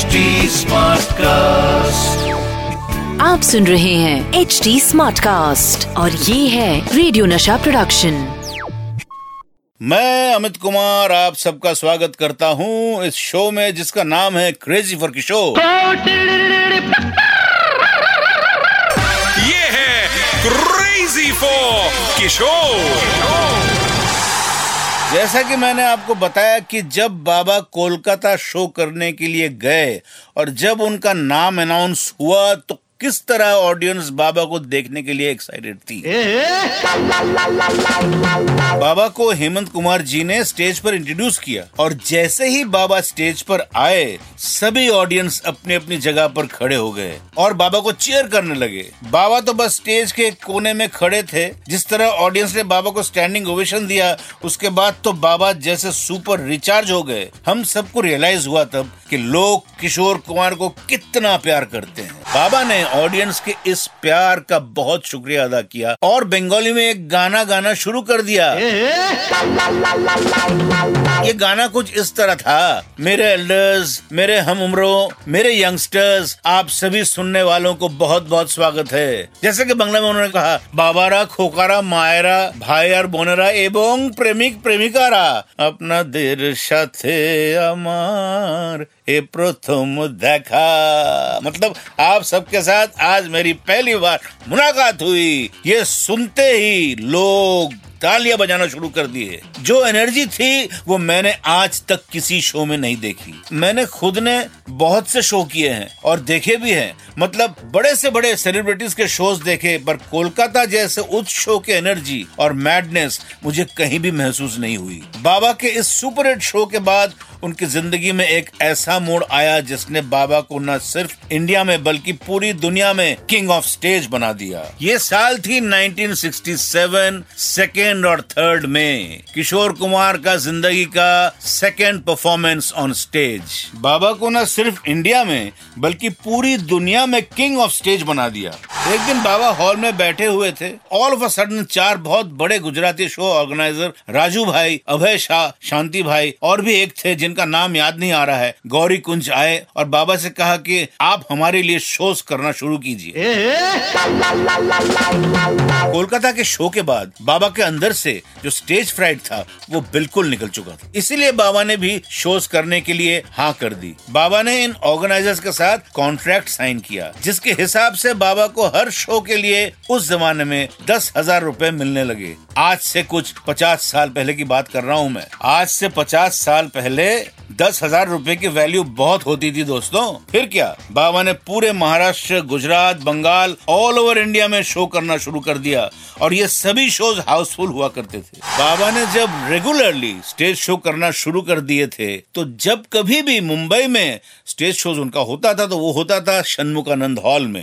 HD cast आप सुन रहे हैं एच डी स्मार्ट कास्ट और ये है रेडियो नशा प्रोडक्शन मैं अमित कुमार आप सबका स्वागत करता हूँ इस शो में जिसका नाम है क्रेजी फॉर किशोर ये है क्रेजी फॉर किशोर जैसा कि मैंने आपको बताया कि जब बाबा कोलकाता शो करने के लिए गए और जब उनका नाम अनाउंस हुआ तो किस तरह ऑडियंस बाबा को देखने के लिए एक्साइटेड थी? बाबा को हेमंत कुमार जी ने स्टेज पर इंट्रोड्यूस किया और जैसे ही बाबा स्टेज पर आए सभी ऑडियंस अपनी अपनी जगह पर खड़े हो गए और बाबा को चेयर करने लगे। बाबा तो बस स्टेज के कोने में खड़े थे। जिस तरह ऑडियंस ने बाबा को स्टैंडिंग ओवेशन दिया उसके बाद तो बाबा जैसे सुपर रिचार्ज हो गए। हम सबको रियलाइज़ हुआ तब कि लोग किशोर कुमार को कितना प्यार करते हैं। बाबा ने ऑडियंस के इस प्यार का बहुत शुक्रिया अदा किया और बंगाली में एक गाना गाना शुरू कर दिया ये गाना कुछ इस तरह था मेरे एल्डर्स मेरे हम उम्रों मेरे यंगस्टर्स आप सभी सुनने वालों को बहुत बहुत स्वागत है जैसे कि बंगला में उन्होंने कहा बाबारा खोकारा मायरा भाई और बोनेरा एवं प्रेमिक प्रेमिकारा अपना देर साथे আমার ए प्रथम देखा मतलब आप सबके साथ आज मेरी पहली बार मुलाकात हुई। ये सुनते ही लोग तालियाँ बजाना शुरू कर दिए। जो एनर्जी थी, वो मैंने आज तक किसी शो में नहीं देखी। मैंने खुद ने बहुत से शो किए हैं और देखे भी हैं। मतलब बड़े से बड़े सेलिब्रिटीज के शोज़ देखे, पर कोलकाता जैसे उच्च शो के एनर्जी और मैडनेस मुझे कहीं भी महसूस नहीं हुई। बाबा के इस सुपर हिट शो के बाद उनकी ज़िंदगी में एक ऐसा मोड़ आया जिसने बाबा को न सिर्फ़ इंडिया में, बल्कि पूरी दुनिया में किंग ऑफ़ स्टेज बना दिया। ये साल थी 1967 सेकेंड और थर्ड में। किशोर कुमार का ज़िंदगी का सेकेंड परफॉर्मेंस ऑन स्टेज बाबा को न सिर्फ़ इंडिया में, बल्कि पूरी दुनिया में किंग ऑफ़ स्टेज बना दिया। एक दिन बाबा हॉल में बैठे हुए थे। ऑल ऑफ़ अ सडन चार बहुत बड़े गुजराती शो ऑर्गेनाइजर राजू भाई अभय शाह शांति भाई और भी एक थे जिनका नाम याद नहीं आ रहा है। गौरी कुंज आए और बाबा से कहा कि आप हमारे लिए शोज़ करना शुरू कीजिए। कोलकाता के शो के बाद बाबा के अंदर से जो स्टेज फ्राइट था वो बिल्कुल निकल चुका था। इसीलिए बाबा ने भी शोज़ करने के लिए हाँ कर दी। बाबा ने इन ऑर्गेनाइजर्स के साथ कॉन्ट्रैक्ट साइन किया जिसके हिसाब से बाबा को हर शो के लिए उस जमाने में दस हज़ार रूपए मिलने लगे। आज से कुछ पचास साल पहले की बात कर रहा हूँ मैं। आज से पचास साल पहले दस हज़ार रूपए की वैल्यू बहुत होती थी दोस्तों। फिर क्या? बाबा ने पूरे Maharashtra, Gujarat, Bengal all over India में शो करना शुरू कर दिया और ये सभी शोज़ हाउसफुल हुआ करते थे। बाबा ने जब रेगुलरली स्टेज शो करना शुरू कर दिए थे तो जब कभी भी मुंबई में स्टेज शोज़ उनका होता था तो वो होता था षणमुखानंद हॉल में।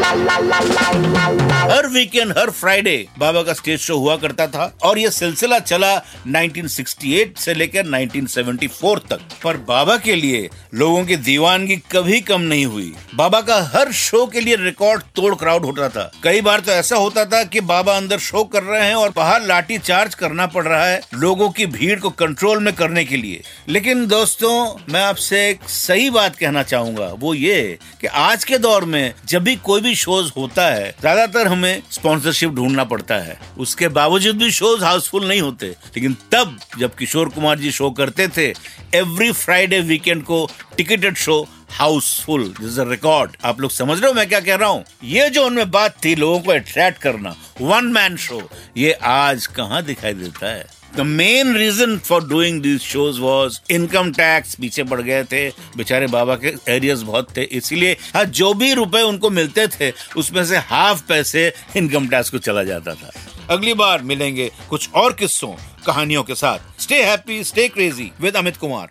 la la la la la la हर वीकेंड हर फ्राइडे बाबा का स्टेज शो हुआ करता था और ये सिलसिला चला 1968 से लेकर 1974 तक। पर बाबा के लिए लोगों की दीवानगी कभी कम नहीं हुई। बाबा का हर शो के लिए रिकॉर्ड तोड़ क्राउड होता था। कई बार तो ऐसा होता था कि बाबा अंदर शो कर रहे हैं और बाहर लाठी चार्ज करना पड़ रहा है लोगों की भीड़ को कंट्रोल में करने के लिए। लेकिन दोस्तों, मैं आपसे एक सही बात कहना चाहूँगा। वो ये कि आज के दौर में जब भी कोई भी शोज़ होता है, ज़्यादातर हमें स्पॉन्सरशिप ढूंढना पड़ता है। उसके बावजूद भी शोज़ हाउसफुल नहीं होते। लेकिन तब जब किशोर कुमार जी शो करते थे एवरी फ्राइडे वीकेंड को ticketed show housefull this a record आप लोग समझ रहे हो मैं क्या कह रहा हूँ? ये जो उनमें बात थी, लोगों को अट्रैक्ट करना वन मैन शो ये आज कहाँ दिखाई देता है? The main reason for doing this shows was income tax पीछे पड़ गए थे, बेचारे बाबा के एरियाज़ बहुत थे, इसीलिए हाँ जो भी रुपए उनको मिलते थे, उसमें से हाफ़ पैसे इनकम टैक्स को चला जाता था। अगली बार मिलेंगे कुछ और किस्सों, कहानियों के साथ। Stay happy stay crazy with Amit Kumar